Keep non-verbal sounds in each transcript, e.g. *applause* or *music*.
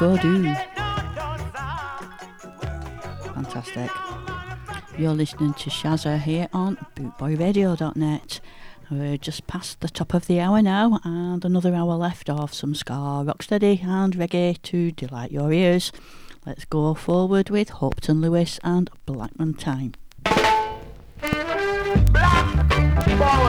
Go do. Fantastic. You're listening to Shazza here on bootboyradio.net. We're just past the top of the hour now, and another hour left of some ska, rocksteady, and reggae to delight your ears. Let's go forward with Hopeton Lewis and Blackman Time. Black.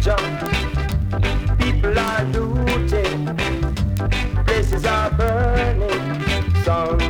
People are looting, places are burning. Songs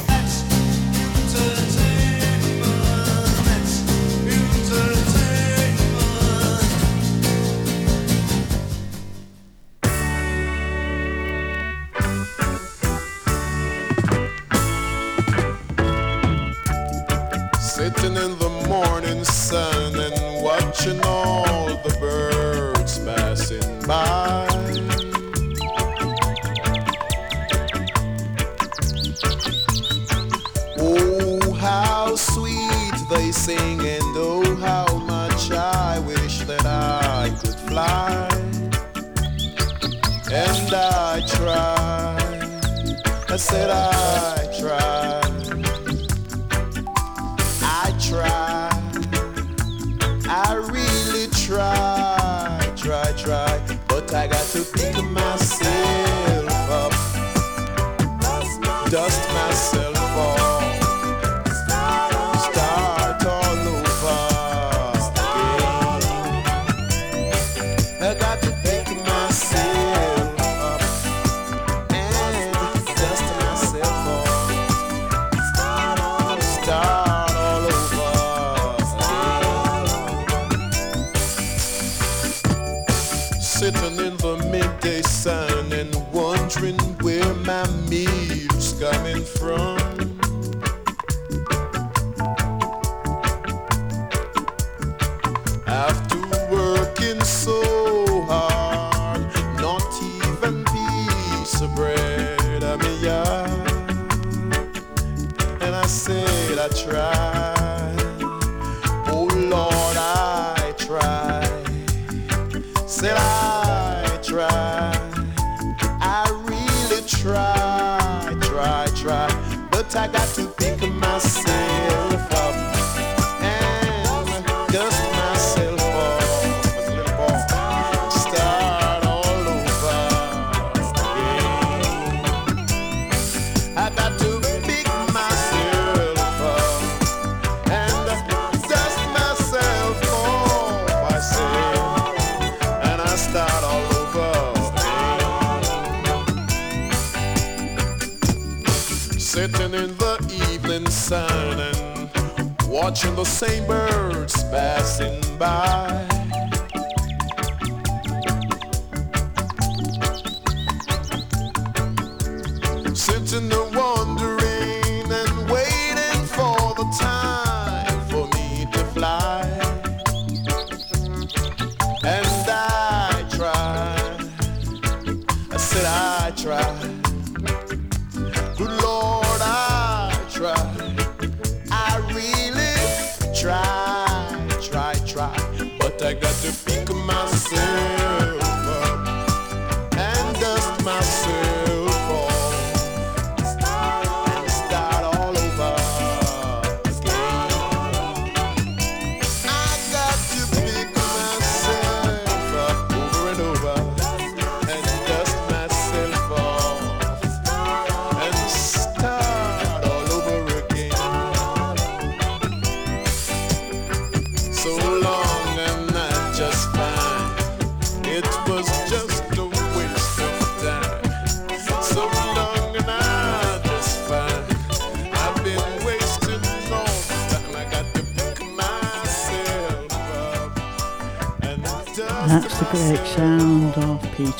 dancing in the morning sun.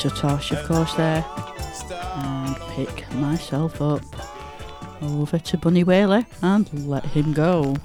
Peter Tosh, of course, there. And pick myself up over to Bunny Wailer and let him go.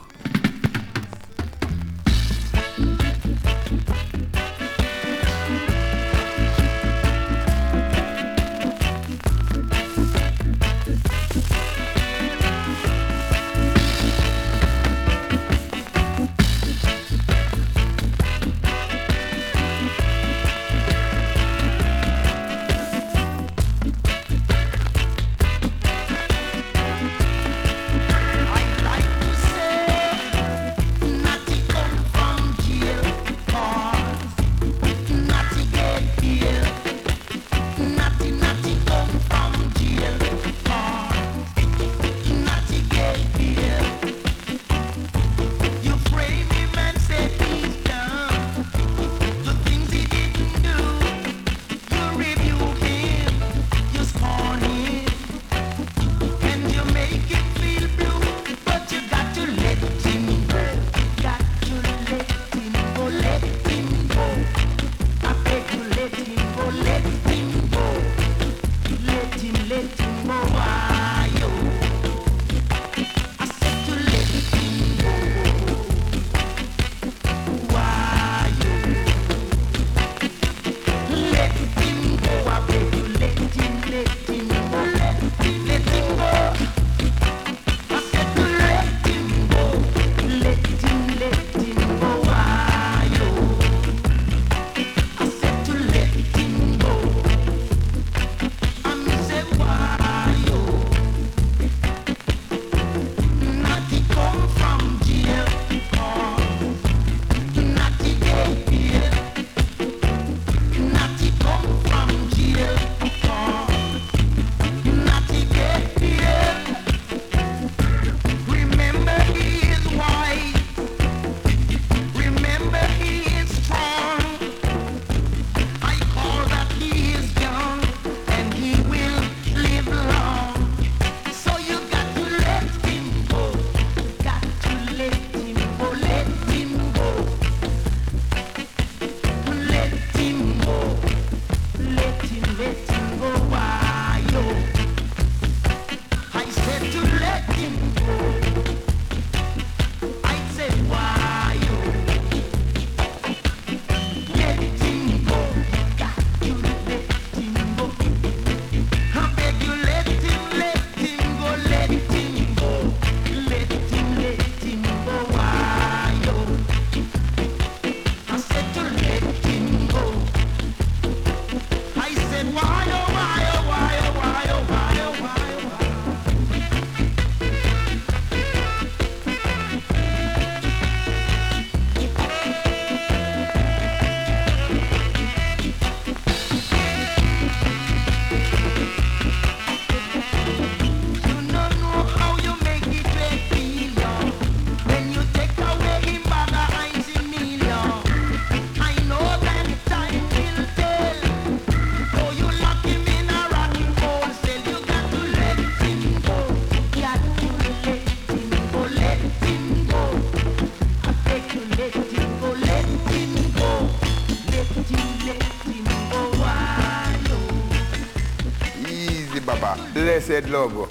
Said logo.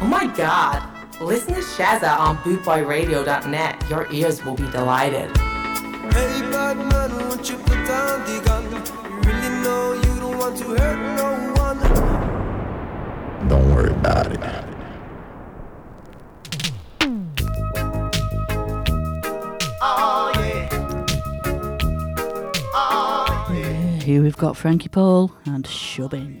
Oh my god. Listen to Shazza on bootboyradio.net. Your ears will be delighted. Hey, bad man, won't you put down the gun? You really know you don't want to hurt no one. Don't worry about it. Oh, oh, Here we've got Frankie Paul and Shubbing.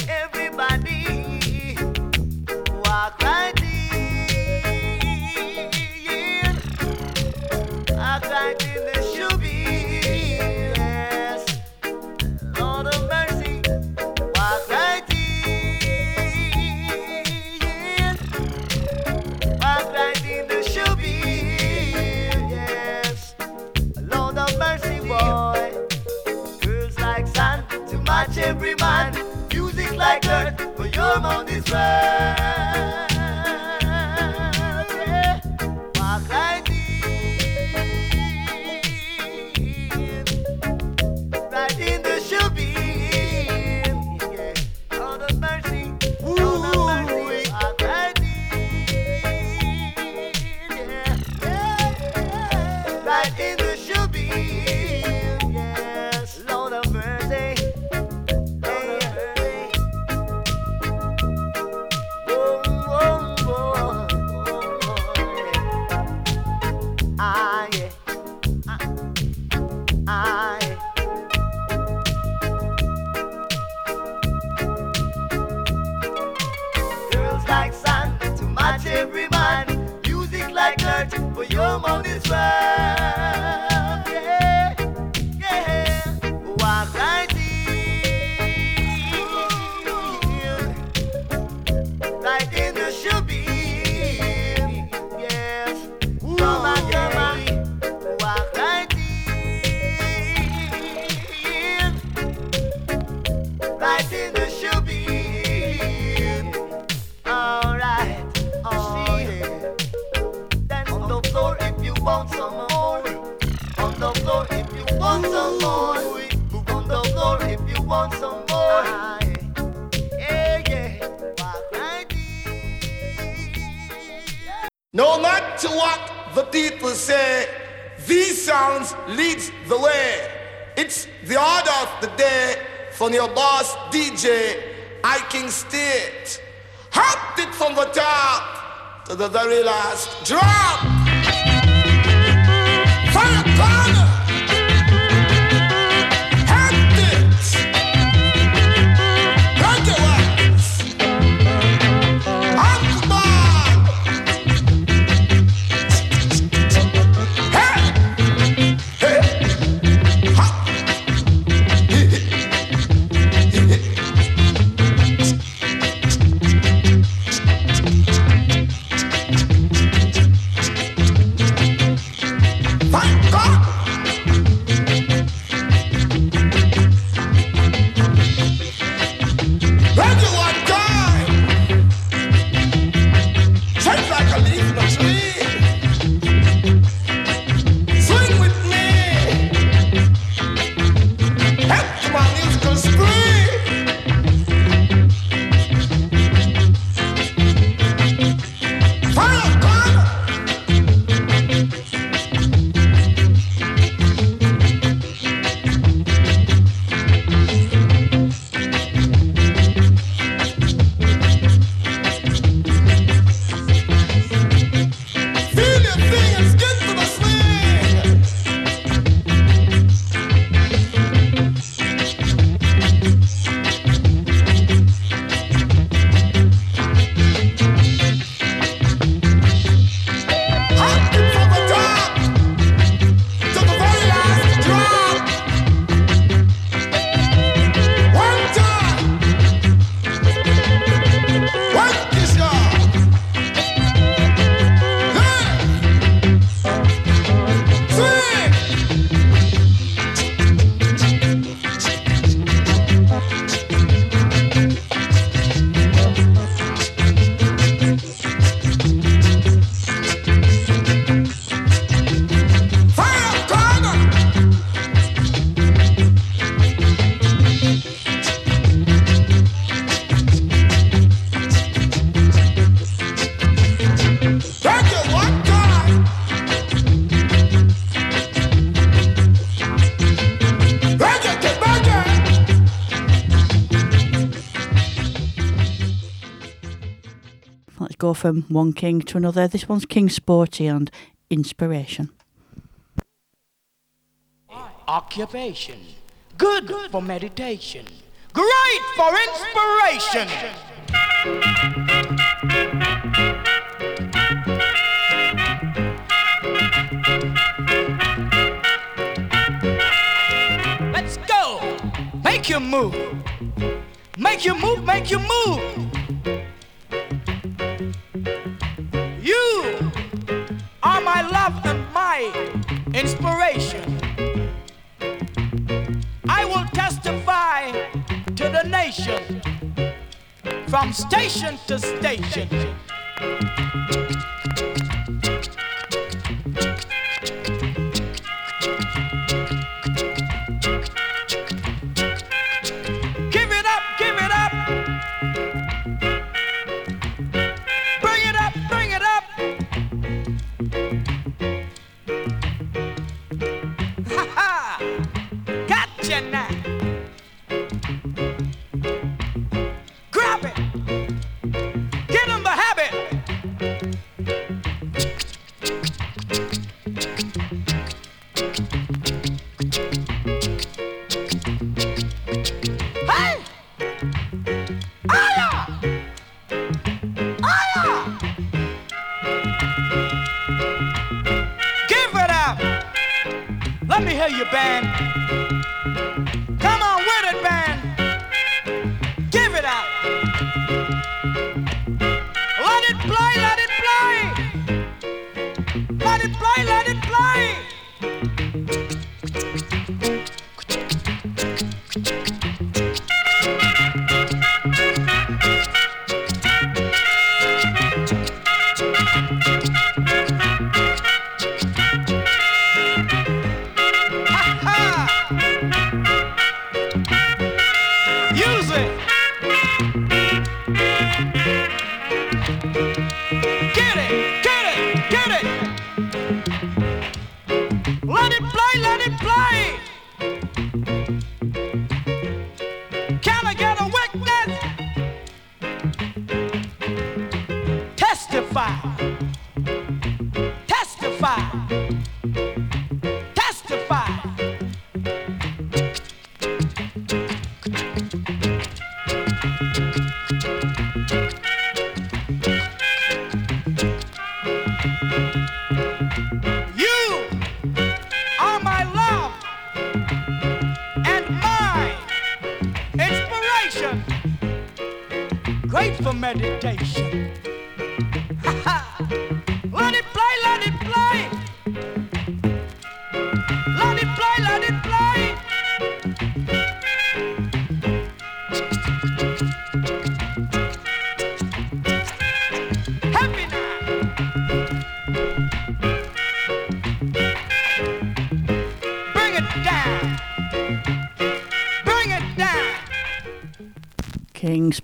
back. the very last drop. From one king to another. This one's King Sporty and Inspiration. Occupation. Good good. for meditation. Great for inspiration. Let's go. Make you move. Make you move, make you move. My love and my inspiration. I will testify to the nation from station to station. Testify.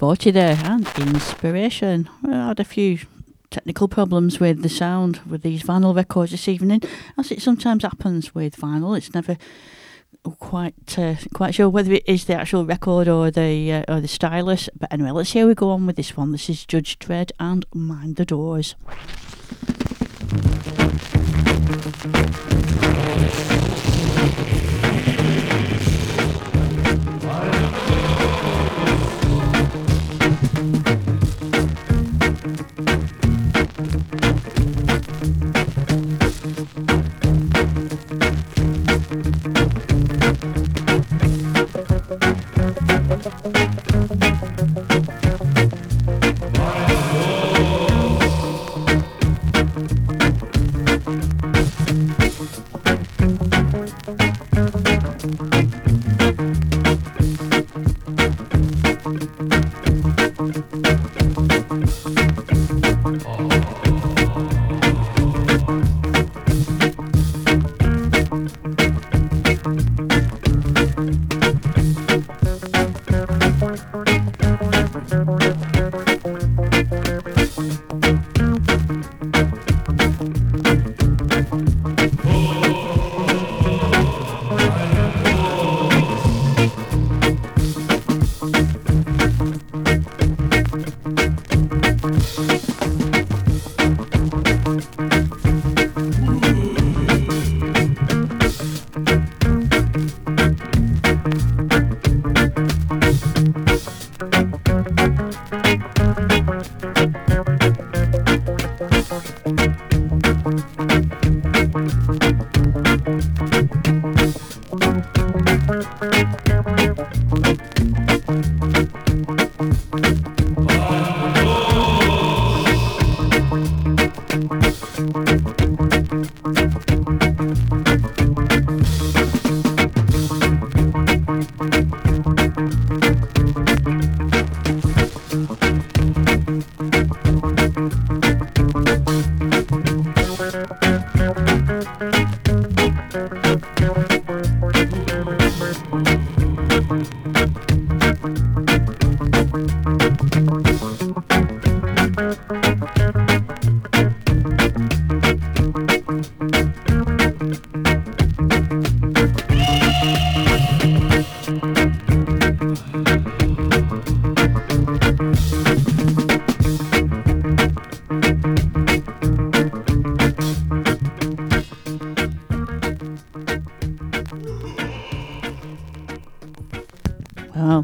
40 there and inspiration. I had a few technical problems with the sound with these vinyl records this evening, as it sometimes happens with vinyl. It's never quite uh, quite sure whether it is the actual record or the uh, or the stylus. But anyway, let's see how we go on with this one. This is Judge Dread and Mind the Doors.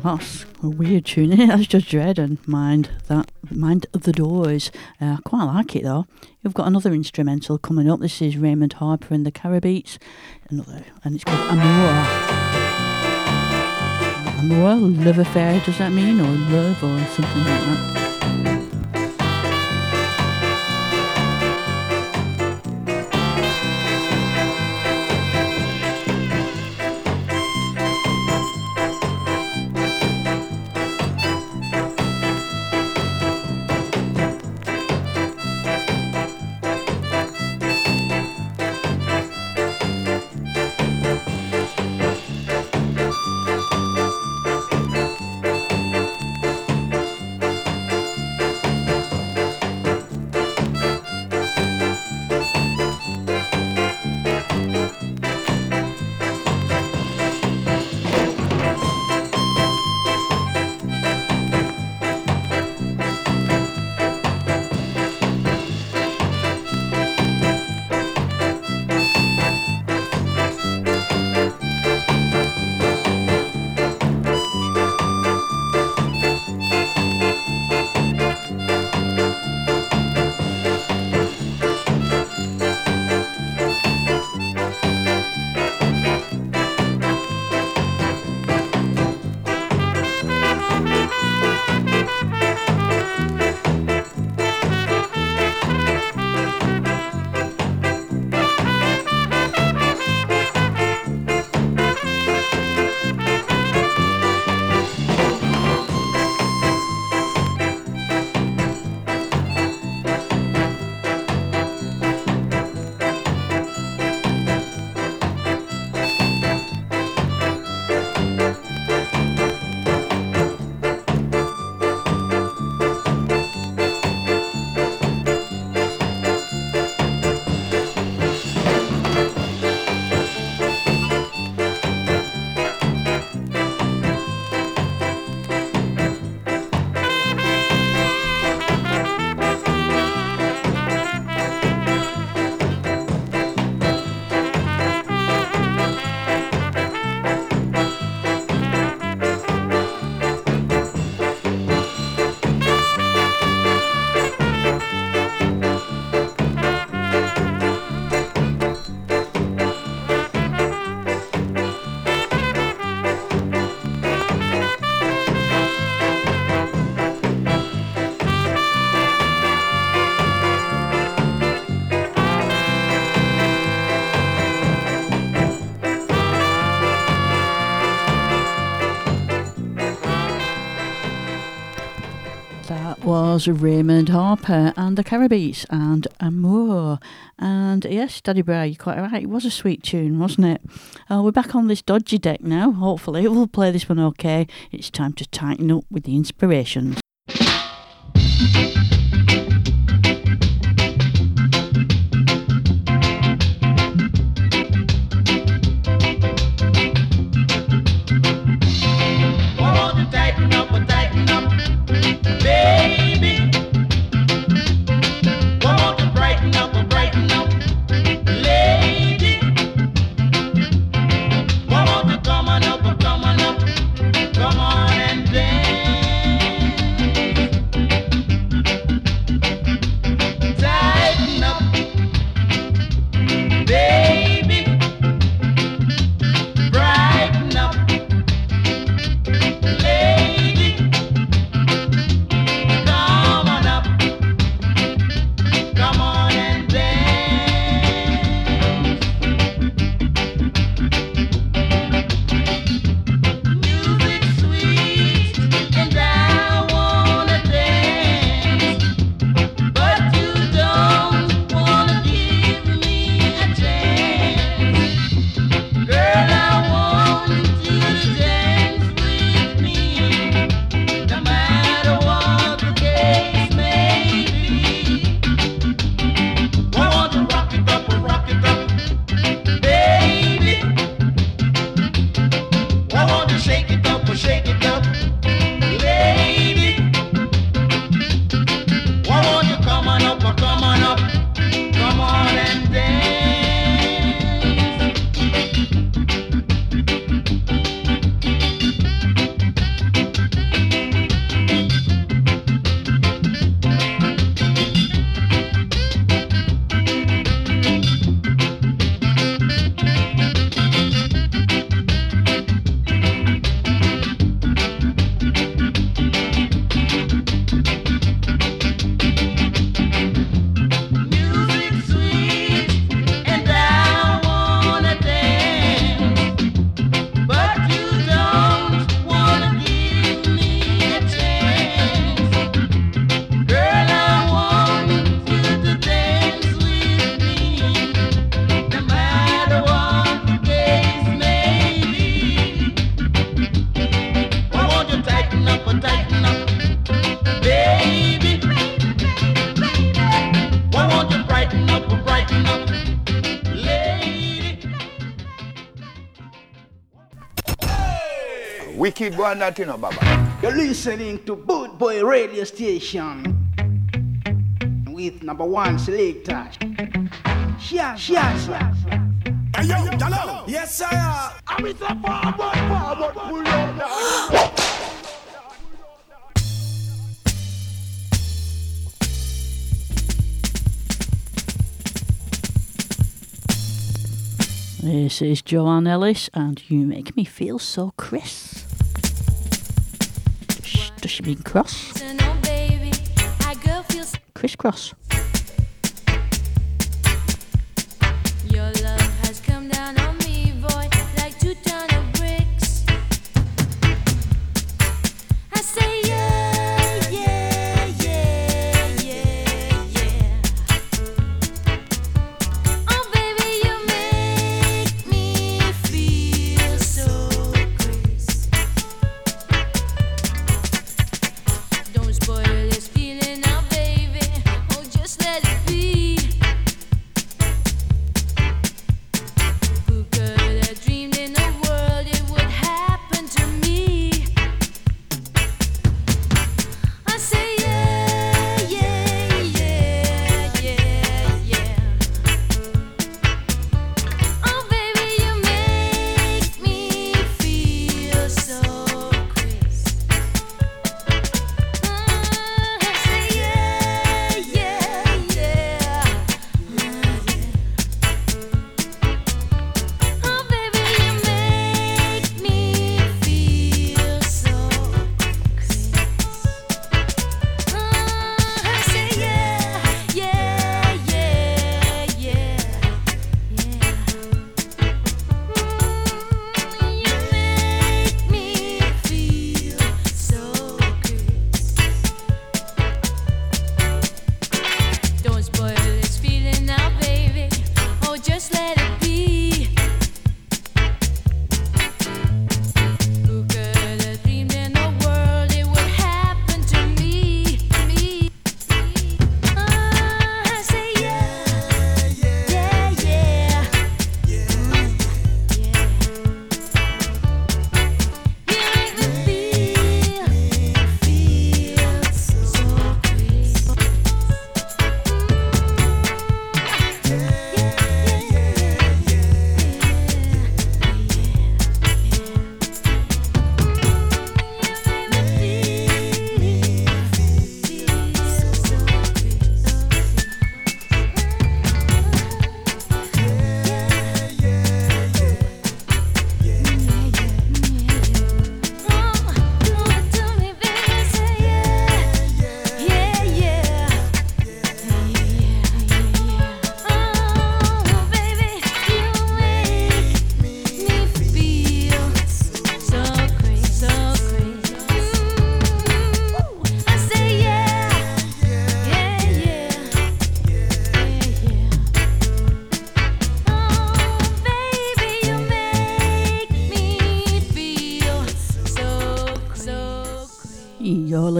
That's a weird tune. *laughs* That's Judge Dread and mind that mind the doors. Uh, I quite like it though. You've got another instrumental coming up. This is Raymond Harper and the Carabeats. Another, and it's called Amour. Amour, love affair. Does that mean or love or something like that? Was Raymond Harper and the Carabeats and Amour. And yes, Daddy Bray, you're quite right. It was a sweet tune, wasn't it? Uh, we're back on this dodgy deck now. Hopefully, *laughs* we'll play this one okay. It's time to tighten up with the inspirations. Wicked one that you know, Baba. You're listening to Boot Boy Radio Station with number one selector. Shia, shia, shia. Hey, yo, hello. Yes, sir. I'm with the forward, forward, pull on now. This is Joanne Ellis, and you make me feel so crisp. Does, she mean cross? Crisscross.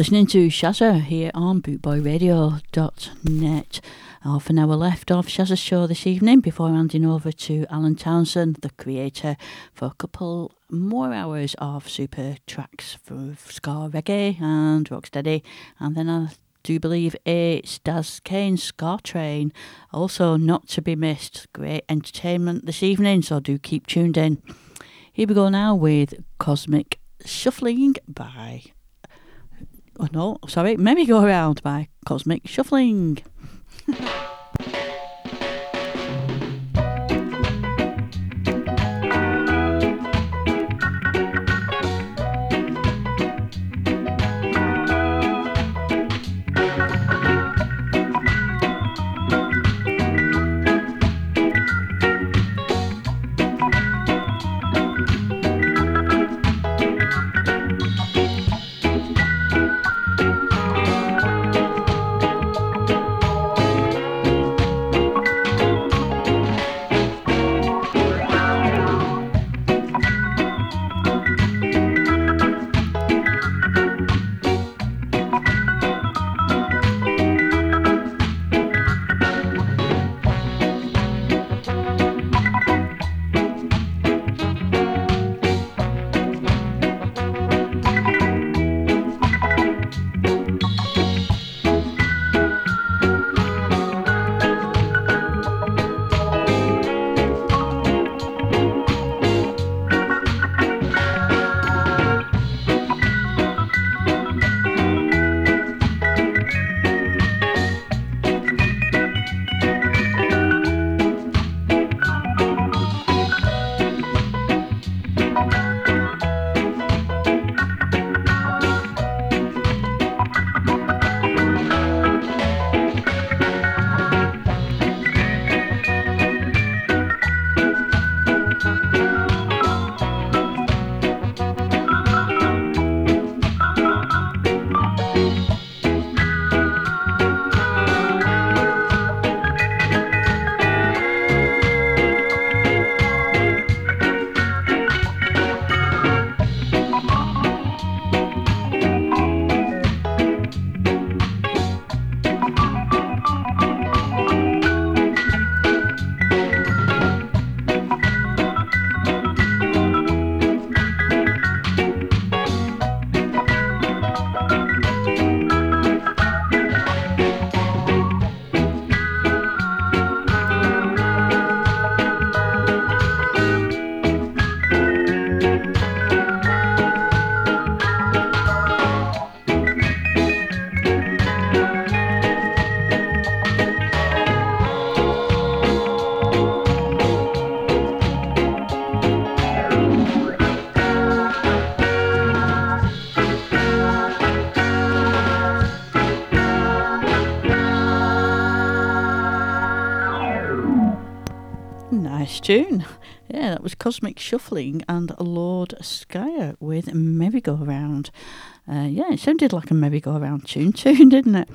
Listening to Shazza here on bootboyradio.net. Half an hour left of Shazza's show this evening before handing over to Alan Townsend, the creator, for a couple more hours of super tracks for ska reggae and rocksteady. And then I do believe it's Daz Kane's Ska Train. Also, not to be missed. Great entertainment this evening, so do keep tuned in. Here we go now with Cosmic Shuffling by oh no, sorry, Merry Go Round by Cosmic Shuffling. *laughs* tune. Yeah, that was Cosmic Shuffling and Lord Skyer with Merry-Go-Round. Uh, yeah, it sounded like a merry-go-round tune *laughs* tune, didn't it?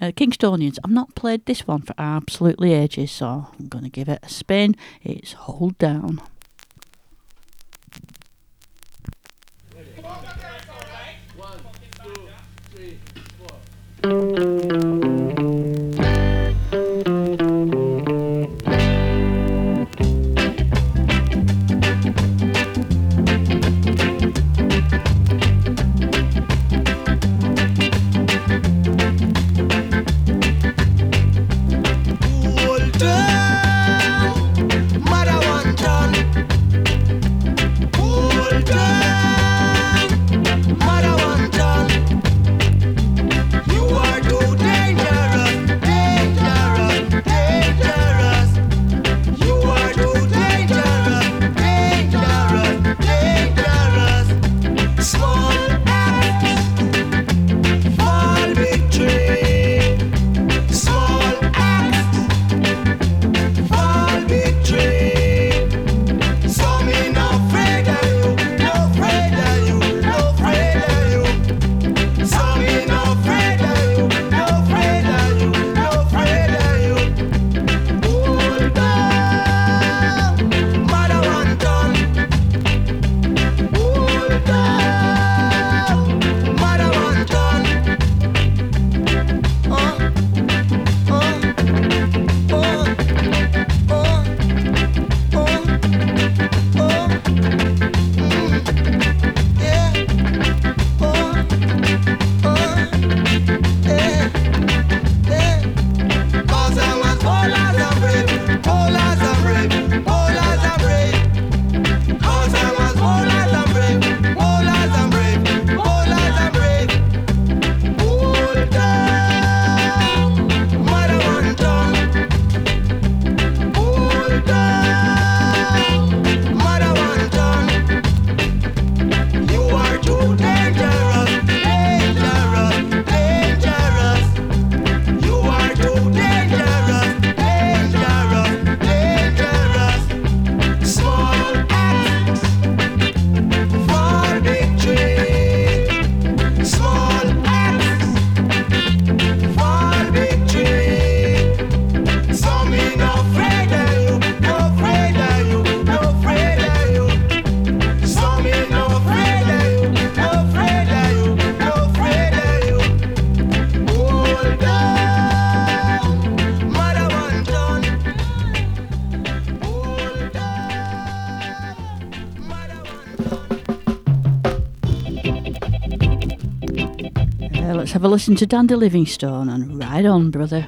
Uh, Kingstonians, I've not played this one for absolutely ages, so I'm going to give it a spin. It's Hold Down. One, two, three, four. Have a listen to Dandy Livingstone and ride on, brother.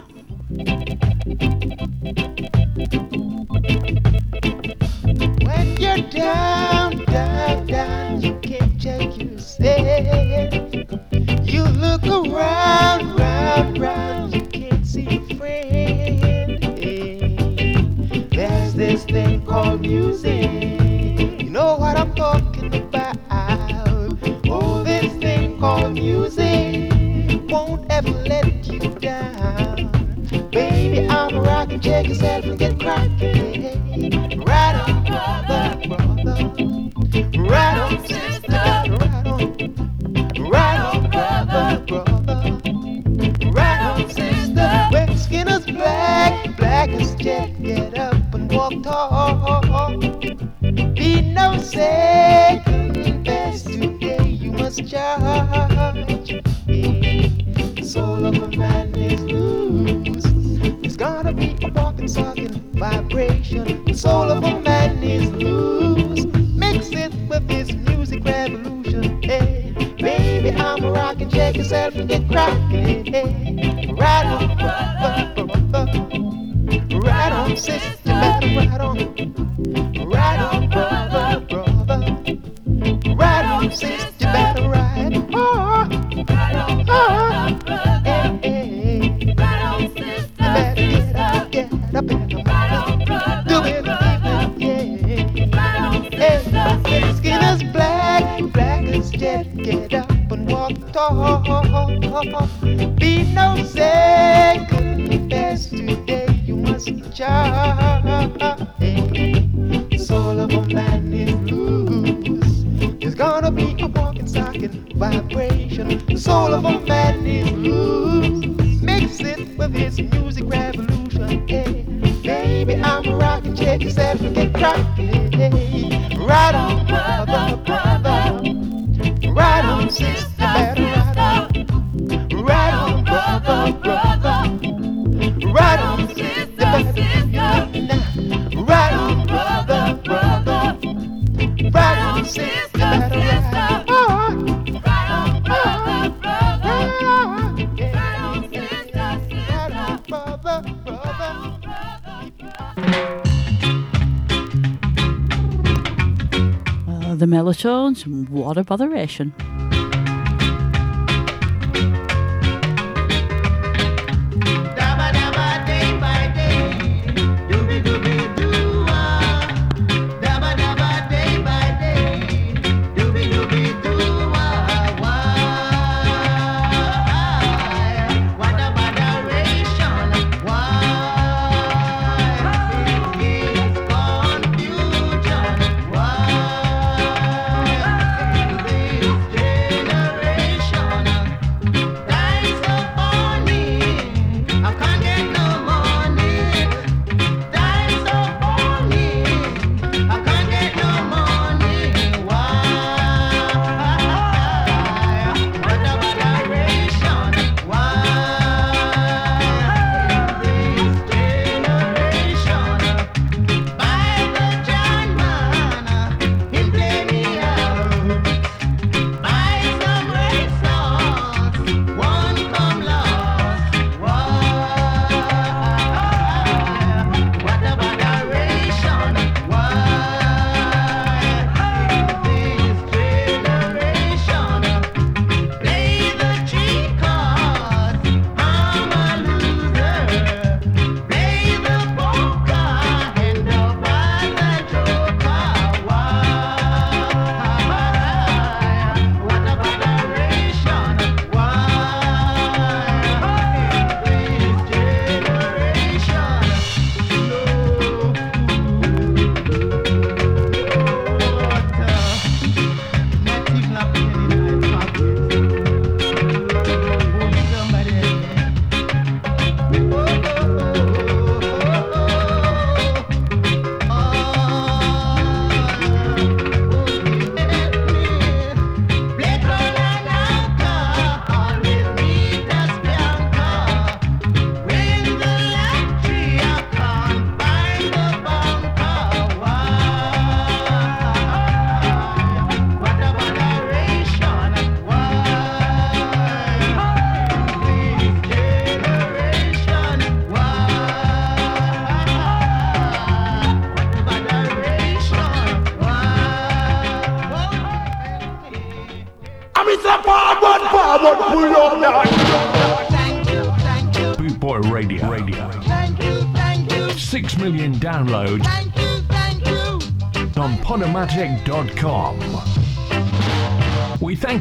this jet, get up and walk tall. Be no second best today, you must charge. The soul of a man is loose. There's gotta be a walking, talking vibration. The soul of a man is loose. Mix it with this music revolution. Hey, baby, I'm a rockin', check yourself and get crackin'. Hey. the melatones and what a botheration.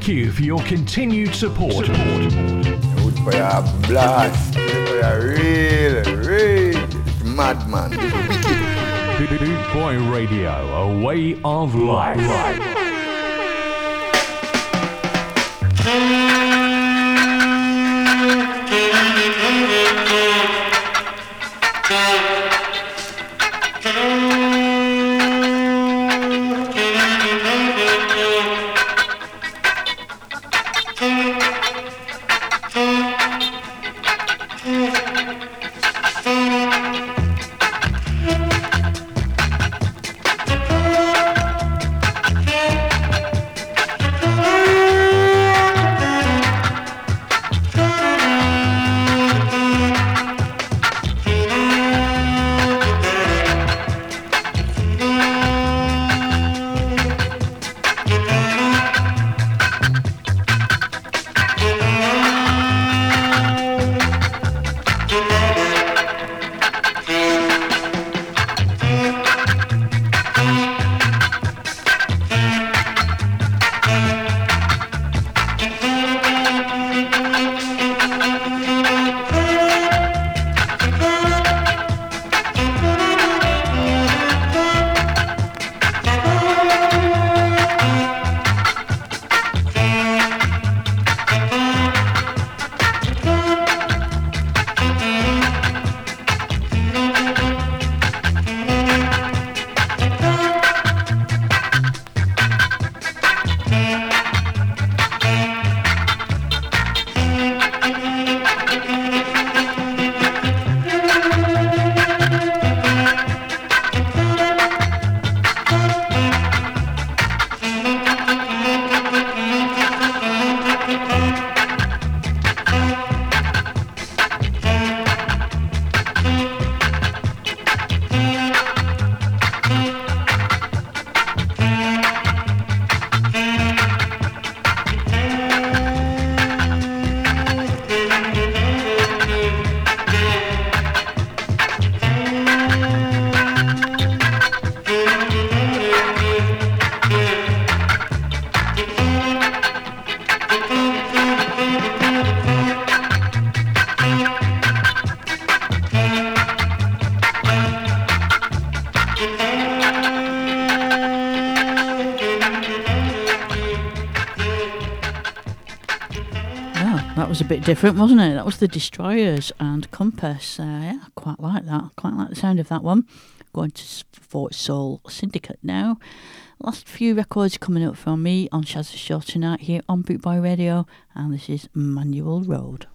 Thank you for your continued support. Good for your blast. Good for your real, real madman. Boy Radio, a way of life. was a bit different, wasn't it? That was the Destroyers and Compass. Uh, yeah, I quite like that. Quite like the sound of that one. Going to Fort Soul Syndicate now. Last few records coming up from me on Shazza Show tonight here on Bootboy Radio, and this is Manual Road.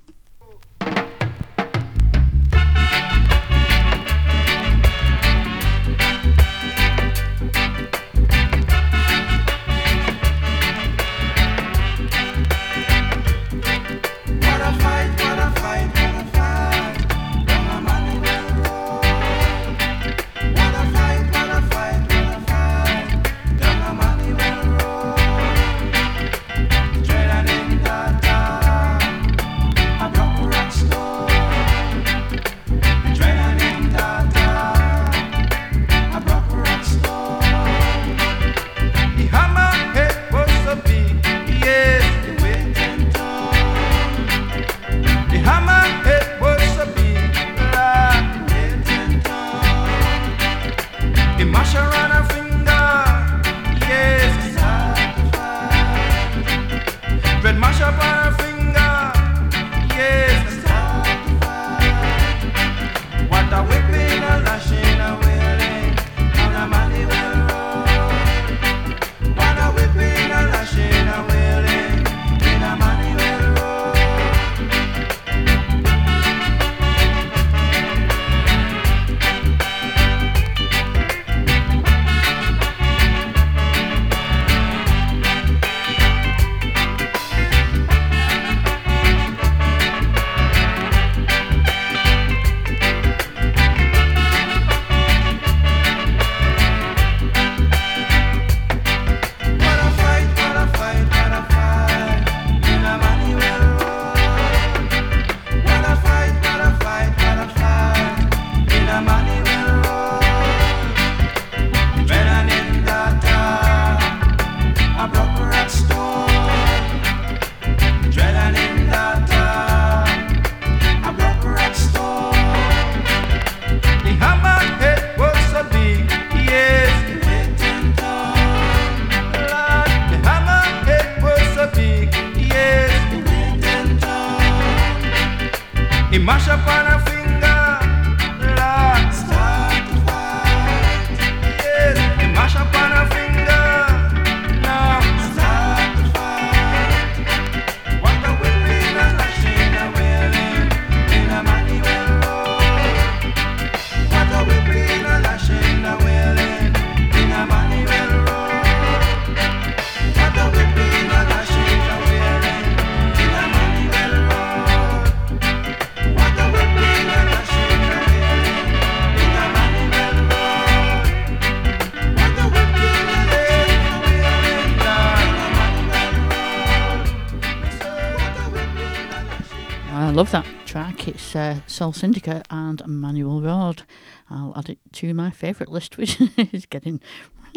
Soul Syndicate and Manual Rod. I'll add it to my favourite list, which *laughs* is getting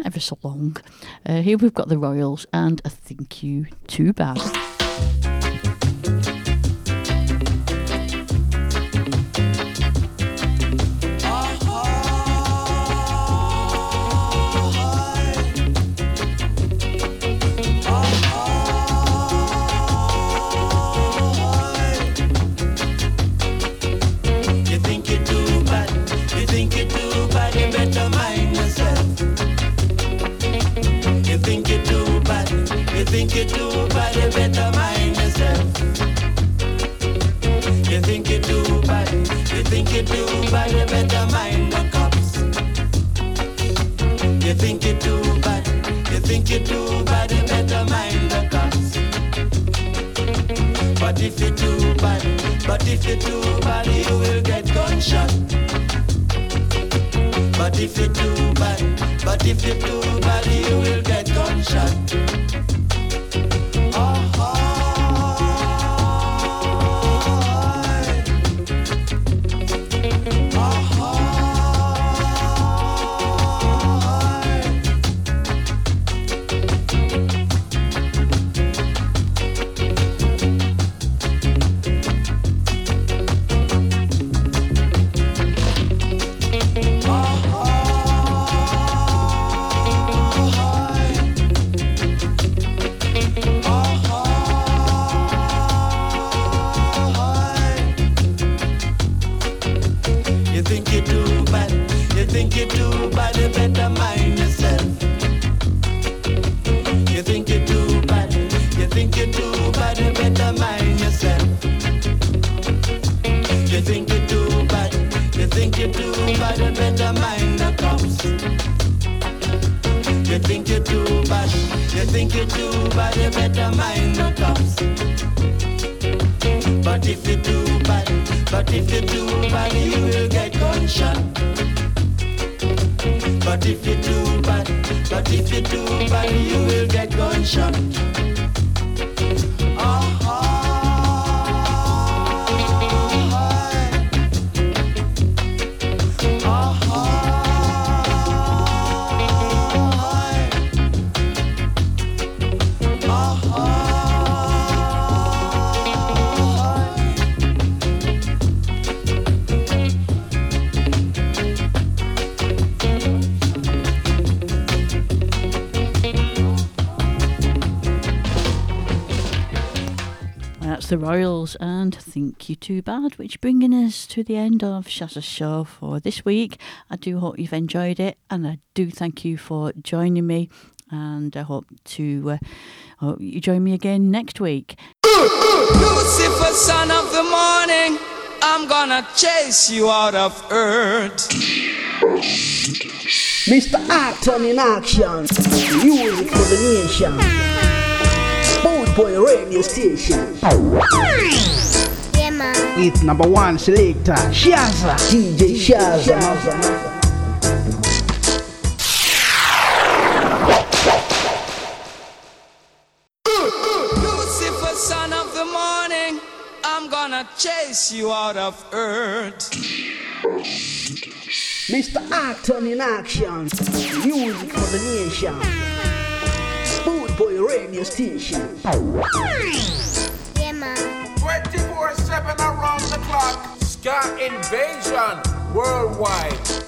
ever so long. Uh, here we've got the Royals and a Thank You Too Bad. You. But if you're too bad, but if you're too bad, you will get gunshot. The Royals and Think You Too Bad, which bringing us to the end of Shazza's show for this week. I do hope you've enjoyed it and I do thank you for joining me and I hope to uh, hope you join me again next week. Lucifer, son of the morning, I'm gonna chase you out of earth. Mr. Acton in action, music for the nation. Boot Boy Radio Station. Yeah, man. It's number one selector, Shazza. DJ Shazza. Lucifer, son of the morning, I'm gonna chase you out of earth. Mr. Acton in action, music for the nation boy radio station. Yeah, man. 24 7 around the clock. Ska Invasion worldwide.